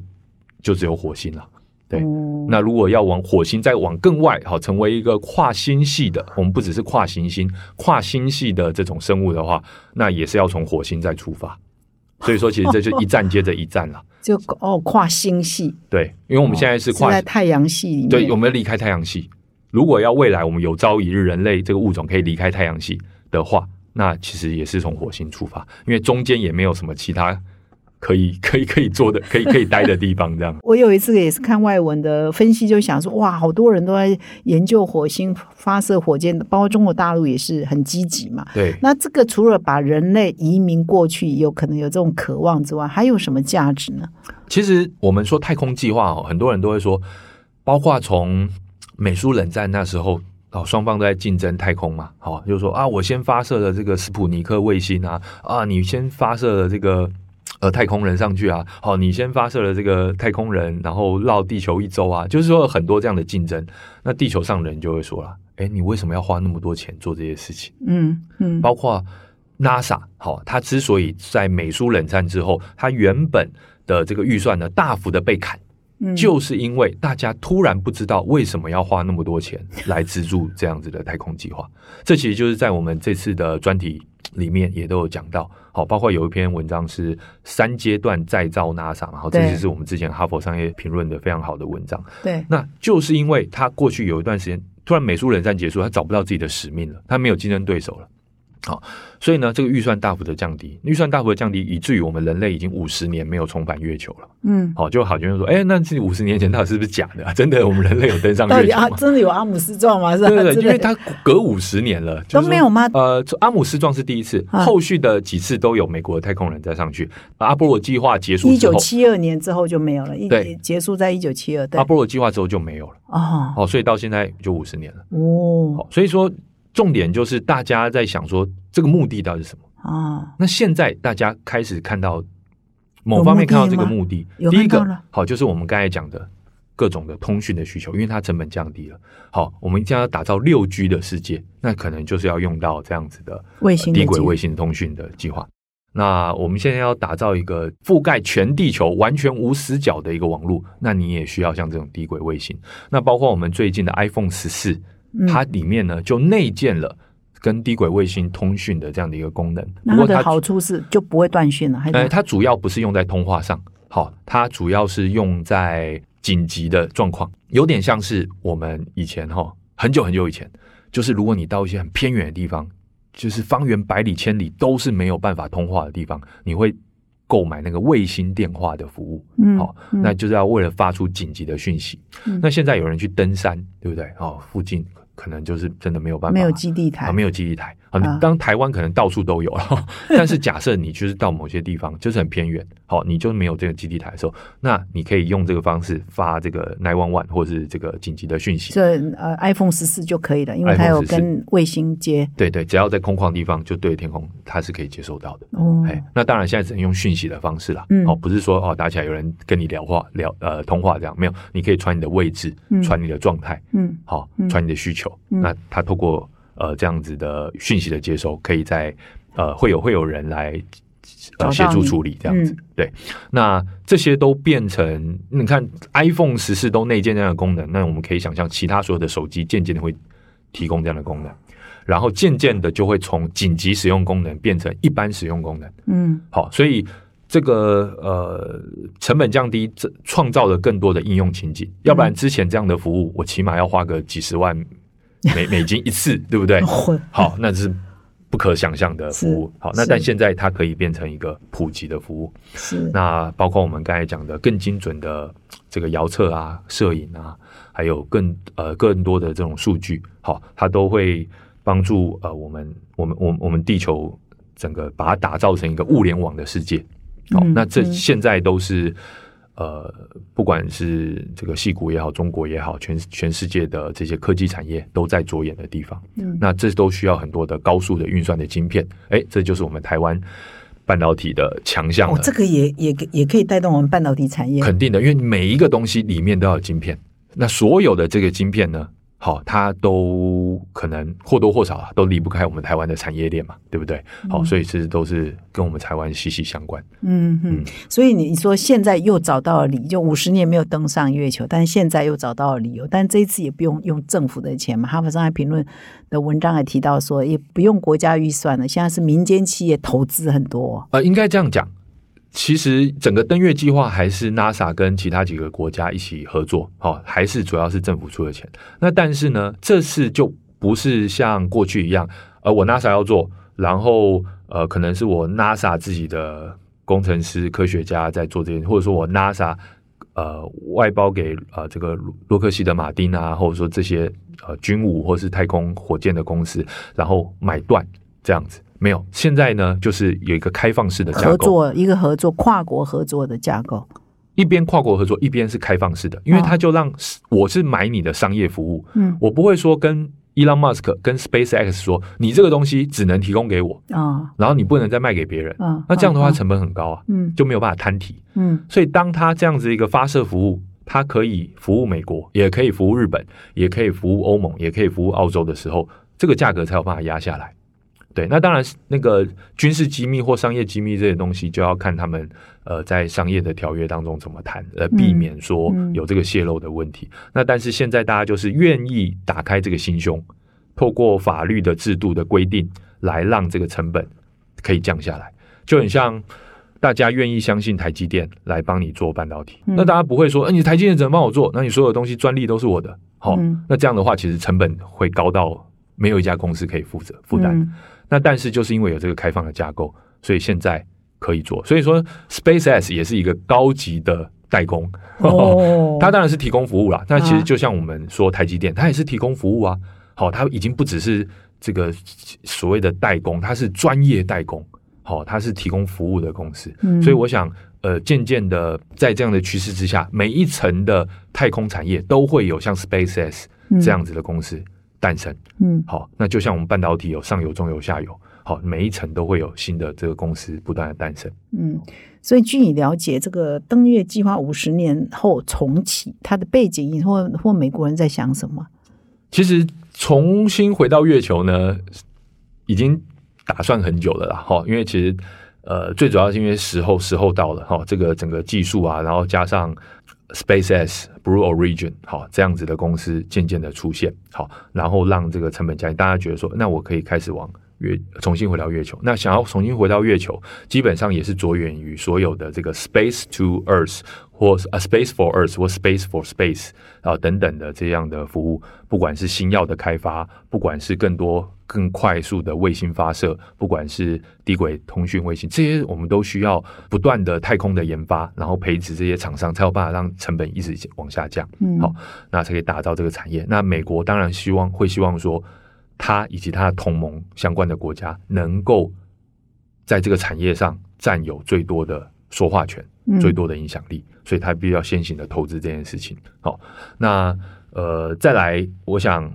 就只有火星了。对，那如果要往火星再往更外，好，成为一个跨星系的，我们不只是跨行星、跨星系的这种生物的话，那也是要从火星再出发。所以说，其实这就一站接着一站了。就哦，跨星系。对，因为我们现在是跨在太阳系里面，对，我们离开太阳系。如果要未来我们有朝一日人类这个物种可以离开太阳系的话。那其实也是从火星出发，因为中间也没有什么其他可以可以可以做的、可以可以待的地方。这样，我有一次也是看外文的分析，就想说，哇，好多人都在研究火星发射火箭，包括中国大陆也是很积极嘛。对，那这个除了把人类移民过去，有可能有这种渴望之外，还有什么价值呢？其实我们说太空计划哦，很多人都会说，包括从美苏冷战那时候。哦，双方都在竞争太空嘛，好，就是说啊，我先发射了这个斯普尼克卫星啊，啊，你先发射了这个呃太空人上去啊，好，你先发射了这个太空人，然后绕地球一周啊，就是说很多这样的竞争，那地球上人就会说了，哎，你为什么要花那么多钱做这些事情？嗯嗯，包括 NASA，好，它之所以在美苏冷战之后，它原本的这个预算呢大幅的被砍。嗯就是因为大家突然不知道为什么要花那么多钱来资助这样子的太空计划。这其实就是在我们这次的专题里面也都有讲到，好，包括有一篇文章是三阶段再造 NASA 嘛，好，这就是我们之前哈佛商业评论的非常好的文章。对，那就是因为他过去有一段时间，突然美苏冷战结束，他找不到自己的使命了，他没有竞争对手了。好，所以呢，这个预算大幅的降低，预算大幅的降低，以至于我们人类已经五十年没有重返月球了。嗯，好，就好像说，哎、那这五十年前到底是不是假的、啊？真的，我们人类有登上到底啊，月球吗？真的有阿姆斯壮吗？是吧？对对对，因为它隔五十年了，就是都没有吗呃，阿姆斯壮是第一次，啊后续的几次都有美国的太空人再上去。阿波罗计划结束一九，七二年之后就没有了，一对结束在一九七二，对阿，波罗计划之后就没有了。哦好，所以到现在就五十年了。哦好，所以说重点就是大家在想说这个目的到底是什么？啊，那现在大家开始看到某方面看到这个目的，有第一个好就是我们刚才讲的各种的通讯的需求，因为它成本降低了。好，我们一定要打造六 G 的世界，那可能就是要用到这样子的卫星的低轨卫星通讯的计划。那我们现在要打造一个覆盖全地球、完全无死角的一个网络，那你也需要像这种低轨卫星。那包括我们最近的 iPhone 十四、嗯它里面呢就内建了跟低轨卫星通讯的这样的一个功能。那它的不过它好处是就不会断讯了，还呃，是它主要不是用在通话上，好，它主要是用在紧急的状况，有点像是我们以前哈，很久很久以前，就是如果你到一些很偏远的地方，就是方圆百里千里都是没有办法通话的地方，你会购买那个卫星电话的服务，嗯好，嗯那就是要为了发出紧急的讯息。嗯那现在有人去登山，对不对？哦，附近可能就是真的没有办法，没有基地台。啊，没有基地台啊啊。当台湾可能到处都有了，但是假设你就是到某些地方就是很偏远，好，你就没有这个基地台的时候，那你可以用这个方式发这个 nine one one 或是这个紧急的讯息。这呃 iPhone 十四就可以了，因为它有跟卫星接对对，只要在空旷地方就对着天空，它是可以接收到的。哦哎，那当然现在只能用讯息的方式啦，嗯哦，不是说哦打起来有人跟你聊话聊呃通话这样，没有，你可以传你的位置，嗯传你的状态，嗯好嗯，传你的需求。嗯那它透过呃这样子的讯息的接收，可以在呃会有会有人来呃协助你处理这样子。嗯对，那这些都变成你看 iPhone 十四都内建这样的功能，那我们可以想象其他所有的手机渐渐的会提供这样的功能。然后渐渐的就会从紧急使用功能变成一般使用功能，嗯好，所以这个呃成本降低，这创造了更多的应用情景。要不然之前这样的服务，我起码要花个几十万美美 金一次，对不对？好，那是不可想象的服务。好，那但现在它可以变成一个普及的服务。是那包括我们刚才讲的更精准的这个遥测啊、摄影啊，还有更呃更多的这种数据，好，它都会帮助呃我们我们我们我们地球整个把它打造成一个物联网的世界。好，嗯那这嗯现在都是呃，不管是这个戏谷也好，中国也好，全全世界的这些科技产业都在着眼的地方。嗯那这都需要很多的高速的运算的晶片，哎，这就是我们台湾半导体的强项了。哦，这个也也也可以带动我们半导体产业。肯定的，因为每一个东西里面都要有晶片，那所有的这个晶片呢，好，它都可能或多或少啊都离不开我们台湾的产业链嘛，对不对？好，所以其实都是跟我们台湾息息相关。嗯嗯，所以你说现在又找到了理，就五十年没有登上月球，但是现在又找到了理由，但这一次也不用用政府的钱嘛。哈佛商业评论的文章还提到说，也不用国家预算了，现在是民间企业投资很多。呃，应该这样讲。其实整个登月计划还是 NASA 跟其他几个国家一起合作，好、还是主要是政府出的钱。那但是呢，这次就不是像过去一样，呃，我 NASA 要做，然后呃，可能是我 NASA 自己的工程师、科学家在做这件，或者说我 NASA 呃外包给呃这个洛克希德马丁啊，或者说这些呃军武或是太空火箭的公司，然后买断这样子。没有，现在呢，就是有一个开放式的架构，合作一个合作跨国合作的架构，一边跨国合作，一边是开放式的，因为它就让我是买你的商业服务，嗯。我不会说跟 Elon Musk 跟 SpaceX 说，你这个东西只能提供给我，啊然后你不能再卖给别人，啊，那这样的话嗯成本很高啊，嗯。就没有办法摊提。嗯。所以当它这样子一个发射服务，它可以服务美国，也可以服务日本，也可以服务欧盟，也可以服务澳洲的时候，这个价格才有办法压下来。对，那当然是那个军事机密或商业机密这些东西，就要看他们呃在商业的条约当中怎么谈，呃，避免说有这个泄露的问题。那但是现在大家就是愿意打开这个心胸，透过法律的制度的规定来让这个成本可以降下来，就很像大家愿意相信台积电来帮你做半导体。那大家不会说，哎，你台积电怎么帮我做？那你所有东西专利都是我的，好，那这样的话其实成本会高到没有一家公司可以负责负担。那但是就是因为有这个开放的架构，所以现在可以做。所以说，SpaceX 也是一个高级的代工，哦，它当然是提供服务啦。但其实就像我们说台积电，它也是提供服务啊。好，它已经不只是这个所谓的代工，它是专业代工。好，它是提供服务的公司。嗯所以我想，呃，渐渐的在这样的趋势之下，每一层的太空产业都会有像 SpaceX 这样子的公司。诞生，嗯，好，那就像我们半导体有上游、中游、下游，好，每一层都会有新的这个公司不断的诞生，嗯，所以据你了解，这个登月计划五十年后重启，它的背景或或美国人在想什么？其实重新回到月球呢，已经打算很久了啦，哈，因为其实呃，最主要是因为时候时候到了，哈，这个整个技术啊，然后加上。SpaceX、Blue Origin，好，这样子的公司渐渐的出现，好，然后让这个成本降低，大家觉得说，那我可以开始往月重新回到月球。那想要重新回到月球，基本上也是着眼于所有的这个 Space to Earth 或 A Space for Earth 或 Space for Space 啊等等的这样的服务，不管是新药的开发，不管是更多。更快速的卫星发射，不管是低轨通讯卫星，这些我们都需要不断的太空的研发，然后培植这些厂商，才有办法让成本一直往下降。嗯，好，那才可以打造这个产业。那美国当然希望会希望说，他以及他的同盟相关的国家能够在这个产业上占有最多的说话权，最多的影响力，所以他必须要先行的投资这件事情。好，那呃，再来，我想。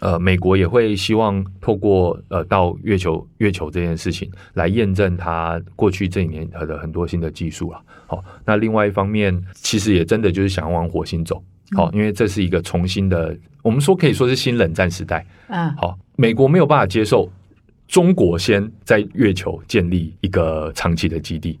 呃，美国也会希望透过呃到月球月球这件事情来验证它过去这一年的很多新的技术了。好，那另外一方面，其实也真的就是想往火星走。好，因为这是一个重新的，我们说可以说是新冷战时代。嗯，好，美国没有办法接受中国先在月球建立一个长期的基地。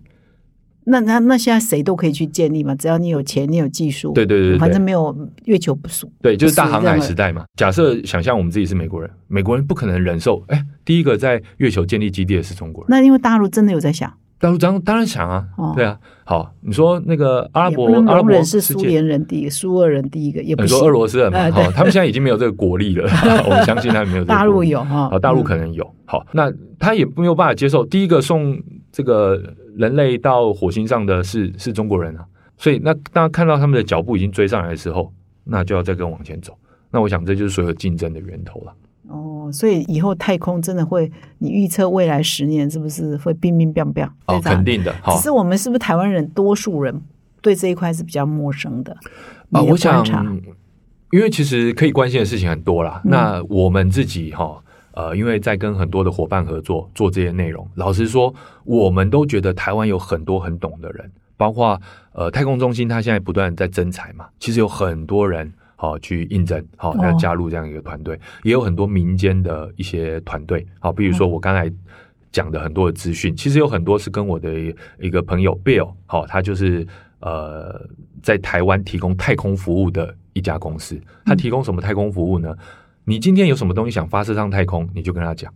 那那那现在谁都可以去建立嘛？只要你有钱，你有技术，对对对，反正没有月球不属。对，就是大航海时代嘛。假设想象我们自己是美国人，美国人不可能忍受，哎，第一个在月球建立基地的是中国人。那因为大陆真的有在想，大陆当当然想啊，对啊。好，你说那个阿拉伯阿拉伯是苏联人第一个，苏俄人第一个，也不说俄罗斯人嘛。好，他们现在已经没有这个国力了。我们相信他们没有。大陆有哈，大陆可能有。好，那他也没有办法接受第一个送这个。人类到火星上的是是中国人啊，所以那大家看到他们的脚步已经追上来的时候，那就要再跟往前走。那我想这就是所有竞争的源头了。哦，所以以后太空真的会，你预测未来十年是不是会冰冰冰冰？哦，肯定的。只是我们是不是台湾人多数人对这一块是比较陌生的？啊，我想，因为其实可以关心的事情很多啦。那我们自己哈。呃，因为在跟很多的伙伴合作做这些内容，老实说，我们都觉得台湾有很多很懂的人，包括呃太空中心，它现在不断在增财嘛，其实有很多人好去应征，好要加入这样一个团队，也有很多民间的一些团队，好，比如说我刚才讲的很多的资讯，其实有很多是跟我的一个朋友 Bill，好，他就是呃在台湾提供太空服务的一家公司，他提供什么太空服务呢？你今天有什么东西想发射上太空，你就跟他讲，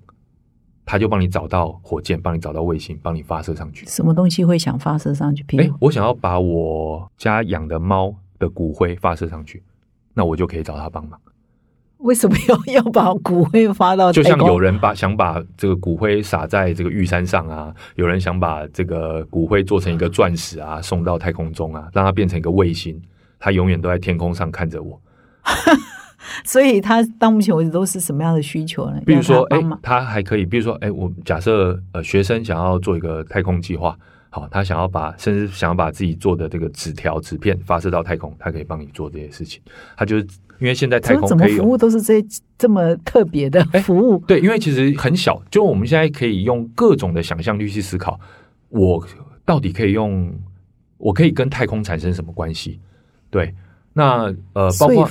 他就帮你找到火箭，帮你找到卫星，帮你发射上去。什么东西会想发射上去？哎，我想要把我家养的猫的骨灰发射上去，那我就可以找他帮忙。为什么要要把骨灰发到？就像有人把想把这个骨灰撒在这个玉山上啊，有人想把这个骨灰做成一个钻石啊，送到太空中啊，让它变成一个卫星，它永远都在天空上看着我。所以他到目前为止都是什么样的需求呢？比如说，哎，他还可以，比如说，哎，我假设呃，学生想要做一个太空计划，好，他想要把甚至想要把自己做的这个纸条、纸片发射到太空，他可以帮你做这些事情。他就是因为现在太空怎么服务都是这这么特别的服务？对，因为其实很小，就我们现在可以用各种的想象力去思考，我到底可以用，我可以跟太空产生什么关系？对。那呃，包括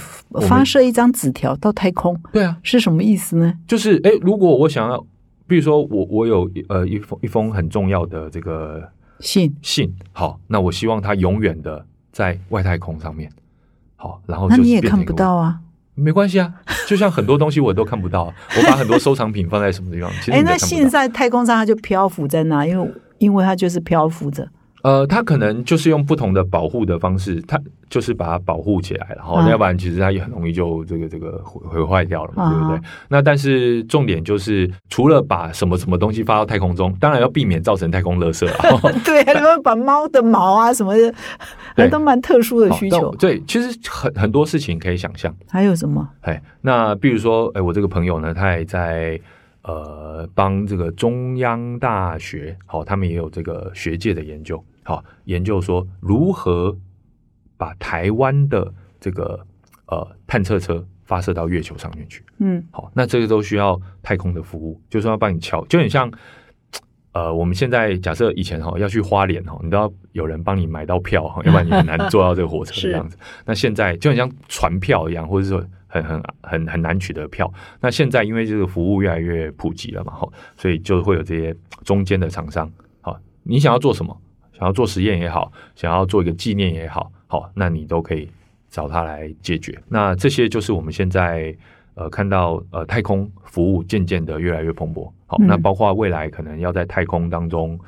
发射一张纸条到太空，对啊，是什么意思呢？就是哎，如果我想要比如说我我有呃一封一封很重要的这个信，信，好，那我希望它永远的在外太空上面，好，然后那就是你也看不到啊。没关系啊，就像很多东西我都看不到啊、我把很多收藏品放在什么地方，哎，那。信在太空上它就漂浮在那，因为因为它就是漂浮着。呃，它可能就是用不同的保护的方式，它就是把它保护起来了，哈、嗯要不然其实它也很容易就这个这个毁毁坏掉了嘛，对不对嗯？那但是重点就是，除了把什么什么东西发到太空中，当然要避免造成太空垃圾啊。对，他们把猫的毛啊什么的，还都蛮特殊的需求。好对，其实很很多事情可以想象。还有什么？哎，那比如说，哎，我这个朋友呢，他也在呃帮这个中央大学，好、他们也有这个学界的研究，好、研究说如何把台湾的这个呃探测车发射到月球上面去。嗯好，那这个都需要太空的服务，就是说要帮你敲，就很像。呃，我们现在假设以前哈要去花莲哈，你都要有人帮你买到票哈，要不然你很难坐到这个火车 是这样子。那现在就很像船票一样，或者说很很很很难取得票。那现在因为这个服务越来越普及了嘛，哈，所以就会有这些中间的厂商，好，你想要做什么？想要做实验也好，想要做一个纪念也好，好，那你都可以找他来解决。那这些就是我们现在呃看到呃太空服务渐渐的越来越蓬勃。好，嗯那包括未来可能要在太空当中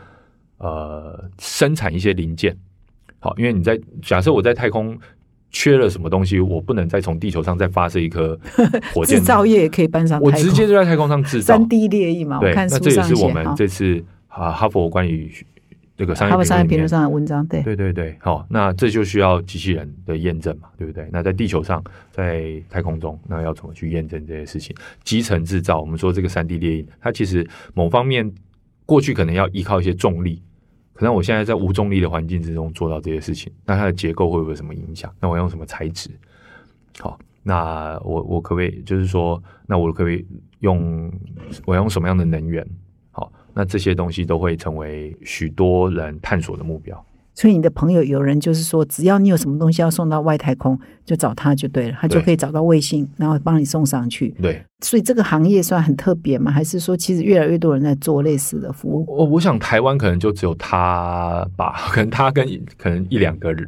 呃生产一些零件。好，因为你在假设我在太空缺了什么东西，我不能再从地球上再发射一颗 火箭制，造业也可以搬上我，直接就在太空上制造三。D 列印嘛。对，那这也是我们这次啊哈佛关于这个商业评论上的文章，对，对对对，好、那这就需要机器人的验证嘛，对不对？那在地球上，在太空中，那要怎么去验证这些事情？集成制造，我们说这个三 D 列印，它其实某方面过去可能要依靠一些重力，可能我现在在无重力的环境之中做到这些事情，那它的结构会不会有什么影响？那我用什么材质？好，那我我可不可以就是说，那我可不可以用我用什么样的能源？好，那这些东西都会成为许多人探索的目标。所以你的朋友有人就是说，只要你有什么东西要送到外太空，就找他就对了，他就可以找到卫星，然后帮你送上去。对，所以这个行业算很特别吗？还是说其实越来越多人在做类似的服务？我我想台湾可能就只有他吧，可能他跟可能一两个人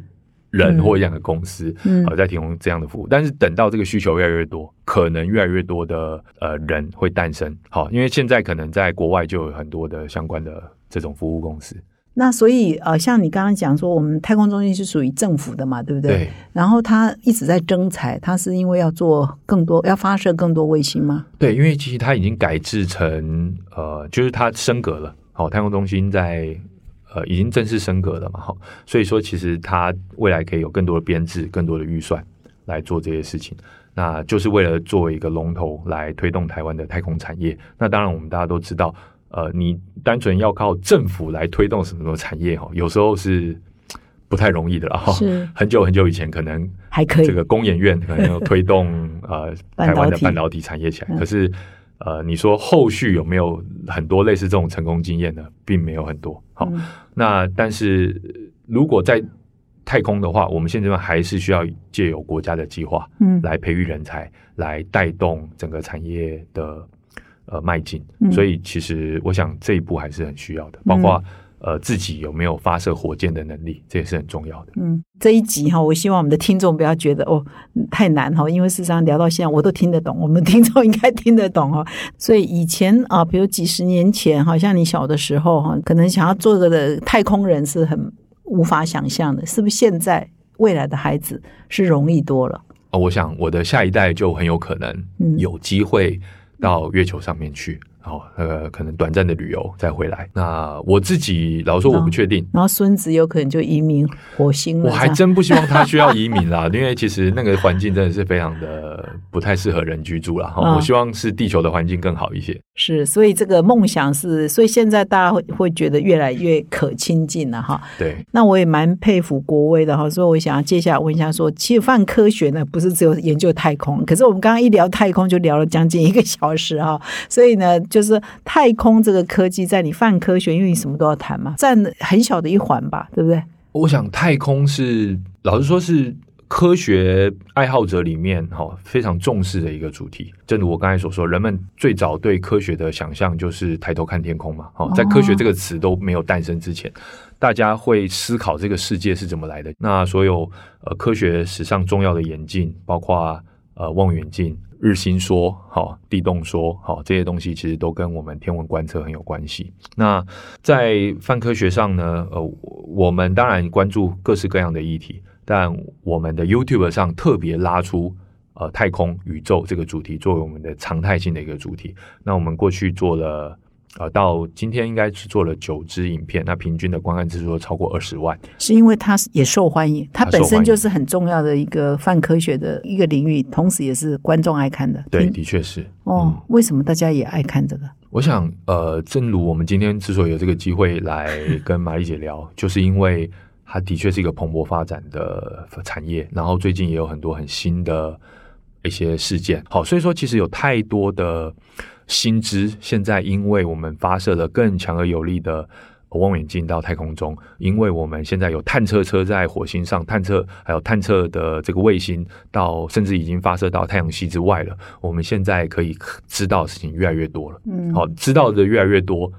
人嗯或一样的公司，嗯呃，在提供这样的服务。但是等到这个需求越来越多，可能越来越多的呃人会诞生。好，因为现在可能在国外就有很多的相关的这种服务公司。那所以呃，像你刚刚讲说，我们太空中心是属于政府的嘛，对不对？对然后它一直在征才，它是因为要做更多，要发射更多卫星吗？对，因为其实它已经改制成呃，就是它升格了。好，太空中心在呃已经正式升格了嘛，哈，所以说其实它未来可以有更多的编制、更多的预算来做这些事情。那就是为了作为一个龙头来推动台湾的太空产业。那当然，我们大家都知道，呃，你单纯要靠政府来推动什么什么产业哈，有时候是不太容易的了。哈是很久很久以前，可能还可以这个工研院可能要推动呃 台湾的半导体产业起来，嗯可是呃，你说后续有没有很多类似这种成功经验呢？并没有很多。好，嗯那但是呃如果在太空的话，我们现在还是需要借由国家的计划嗯来培育人才，来带动整个产业的呃迈进。嗯所以其实我想这一步还是很需要的，包括、呃自己有没有发射火箭的能力，这也是很重要的。嗯，这一集哈，我希望我们的听众不要觉得哦太难哈，因为事实上聊到现在我都听得懂，我们听众应该听得懂哈。所以以前啊，比如几十年前，好像你小的时候哈，可能想要做个的太空人是很无法想象的，是不是？现在未来的孩子是容易多了。哦，我想我的下一代就很有可能嗯有机会到月球上面去，哦，呃，可能短暂的旅游再回来。那我自己老实说我不确定，然后孙子有可能就移民火星了。我还真不希望他需要移民啦，因为其实那个环境真的是非常的不太适合人居住啦。哈、嗯我希望是地球的环境更好一些。是，所以这个梦想是，所以现在大家会会觉得越来越可亲近了哈。对，那我也蛮佩服国威的哈，所以我想要接下来问一下说，其实泛科学呢不是只有研究太空，可是我们刚刚一聊太空就聊了将近一个小时哈，所以呢，就是太空这个科技在你泛科学，因为你什么都要谈嘛，占很小的一环吧，对不对？我想太空是老实说是科学爱好者里面哈非常重视的一个主题。正如我刚才所说，人们最早对科学的想象就是抬头看天空嘛。哦，在科学这个词都没有诞生之前，大家会思考这个世界是怎么来的。那所有呃科学史上重要的演进，包括呃望远镜。日心说，好，地动说，好，这些东西其实都跟我们天文观测很有关系。那在泛科学上呢，呃，我们当然关注各式各样的议题，但我们的 YouTube 上特别拉出呃太空宇宙这个主题作为我们的常态性的一个主题。那我们过去做了。呃，到今天应该是做了九支影片，那平均的观看次数超过二十万。是因为它也受欢迎，它本身就是很重要的一个泛科学的一个领域，同时也是观众爱看的。对，的确是。哦，为什么大家也爱看这个？我想，呃，正如我们今天之所以有这个机会来跟玛丽姐聊，就是因为它的确是一个蓬勃发展的产业，然后最近也有很多很新的一些事件。好，所以说其实有太多的。新知现在，因为我们发射了更强而有力的望远镜到太空中，因为我们现在有探测车在火星上探测，还有探测的这个卫星到，甚至已经发射到太阳系之外了。我们现在可以知道的事情越来越多了，嗯，好，知道的越来越多，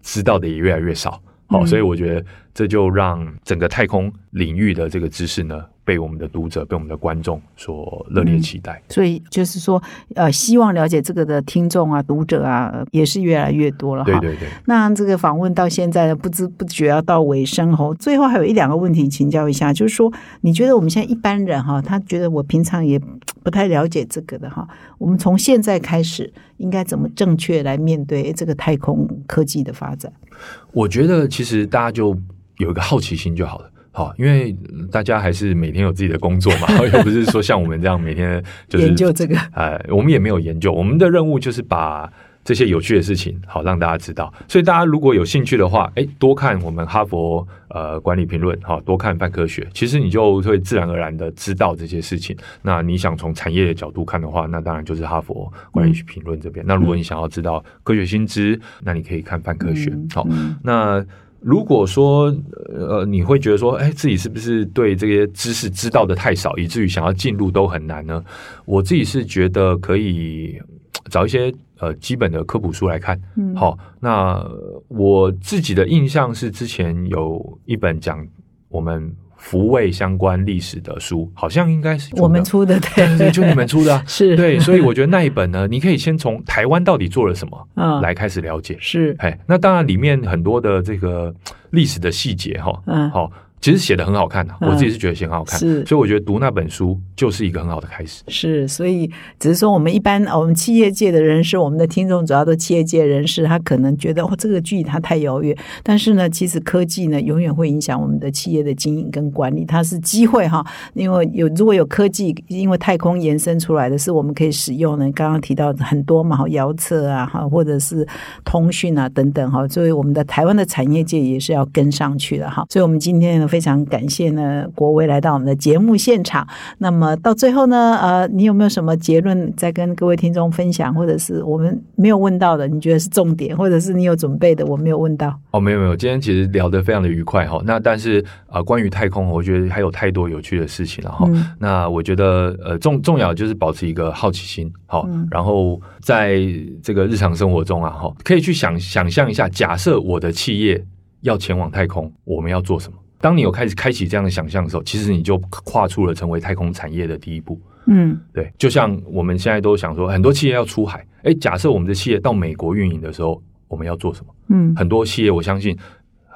知道的也越来越少，好，所以我觉得这就让整个太空领域的这个知识呢。被我们的读者、被我们的观众所热烈期待，所以就是说，呃，希望了解这个的听众啊、读者啊，也是越来越多了。对对对。那这个访问到现在不知不觉要到尾声哦，最后还有一两个问题请教一下，就是说，你觉得我们现在一般人哈，他觉得我平常也不太了解这个的哈，我们从现在开始应该怎么正确来面对这个太空科技的发展？我觉得其实大家就有一个好奇心就好了。好，因为大家还是每天有自己的工作嘛，又不是说像我们这样每天就是研究这个。哎，我们也没有研究，我们的任务就是把这些有趣的事情好让大家知道。所以大家如果有兴趣的话，哎，多看我们哈佛呃管理评论，好多看半科学，其实你就会自然而然的知道这些事情。那你想从产业的角度看的话，那当然就是哈佛管理评论这边。那如果你想要知道科学新知，那你可以看半科学。好，那。如果说呃，你会觉得说，哎，自己是不是对这些知识知道的太少，以至于想要进入都很难呢？我自己是觉得可以找一些呃基本的科普书来看。嗯，好，那我自己的印象是之前有一本讲我们。福卫相关历史的书，好像应该是我们出的，对。对，就你们出的，是。对，所以我觉得那一本呢，你可以先从台湾到底做了什么，嗯，来开始了解，是，哎，那当然里面很多的这个历史的细节，哈，嗯，好。其实写的很好看的，我自己是觉得写很好看，是，所以我觉得读那本书就是一个很好的开始。是，所以只是说我们一般我们企业界的人士，我们的听众主要都企业界人士，他可能觉得哦这个距离他太遥远，但是呢，其实科技呢永远会影响我们的企业的经营跟管理，它是机会哈，因为有如果有科技，因为太空延伸出来的是我们可以使用的，刚刚提到很多嘛，遥测啊哈，或者是通讯啊等等哈，所以我们的台湾的产业界也是要跟上去的哈，所以我们今天呢。非常感谢呢，国威来到我们的节目现场。那么到最后呢，呃，你有没有什么结论再跟各位听众分享，或者是我们没有问到的，你觉得是重点，或者是你有准备的，我没有问到？哦，没有没有，今天其实聊得非常的愉快哈。那但是啊，关于太空，我觉得还有太多有趣的事情了哈。那我觉得呃，重重要就是保持一个好奇心，好，然后在这个日常生活中啊，哈，可以去想想象一下，假设我的企业要前往太空，我们要做什么？当你有开始开启这样的想象的时候，其实你就跨出了成为太空产业的第一步。嗯，对，就像我们现在都想说，很多企业要出海。哎，假设我们的企业到美国运营的时候，我们要做什么？嗯，很多企业我相信，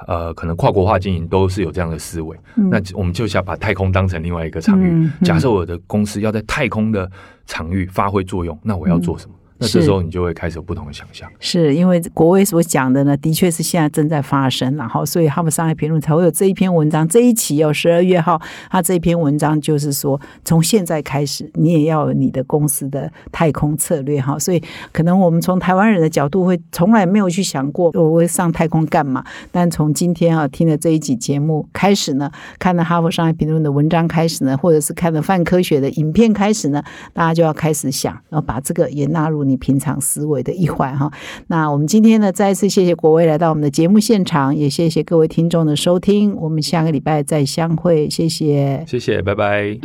呃，可能跨国化经营都是有这样的思维。那我们就想把太空当成另外一个场域。假设我的公司要在太空的场域发挥作用，那我要做什么？那这时候你就会开始有不同的想象，是因为国威所讲的呢，的确是现在正在发生，然后所以哈佛商业评论才会有这一篇文章，这一期有十二月号，他这一篇文章就是说，从现在开始，你也要有你的公司的太空策略哈，所以可能我们从台湾人的角度会从来没有去想过我会上太空干嘛，但从今天啊听了这一集节目开始呢，看了哈佛商业评论的文章开始呢，或者是看了泛科学的影片开始呢，大家就要开始想，然后把这个也纳入。你平常思维的一环哈。那我们今天呢，再一次谢谢国威来到我们的节目现场，也谢谢各位听众的收听。我们下个礼拜再相会，谢谢，谢谢，拜拜。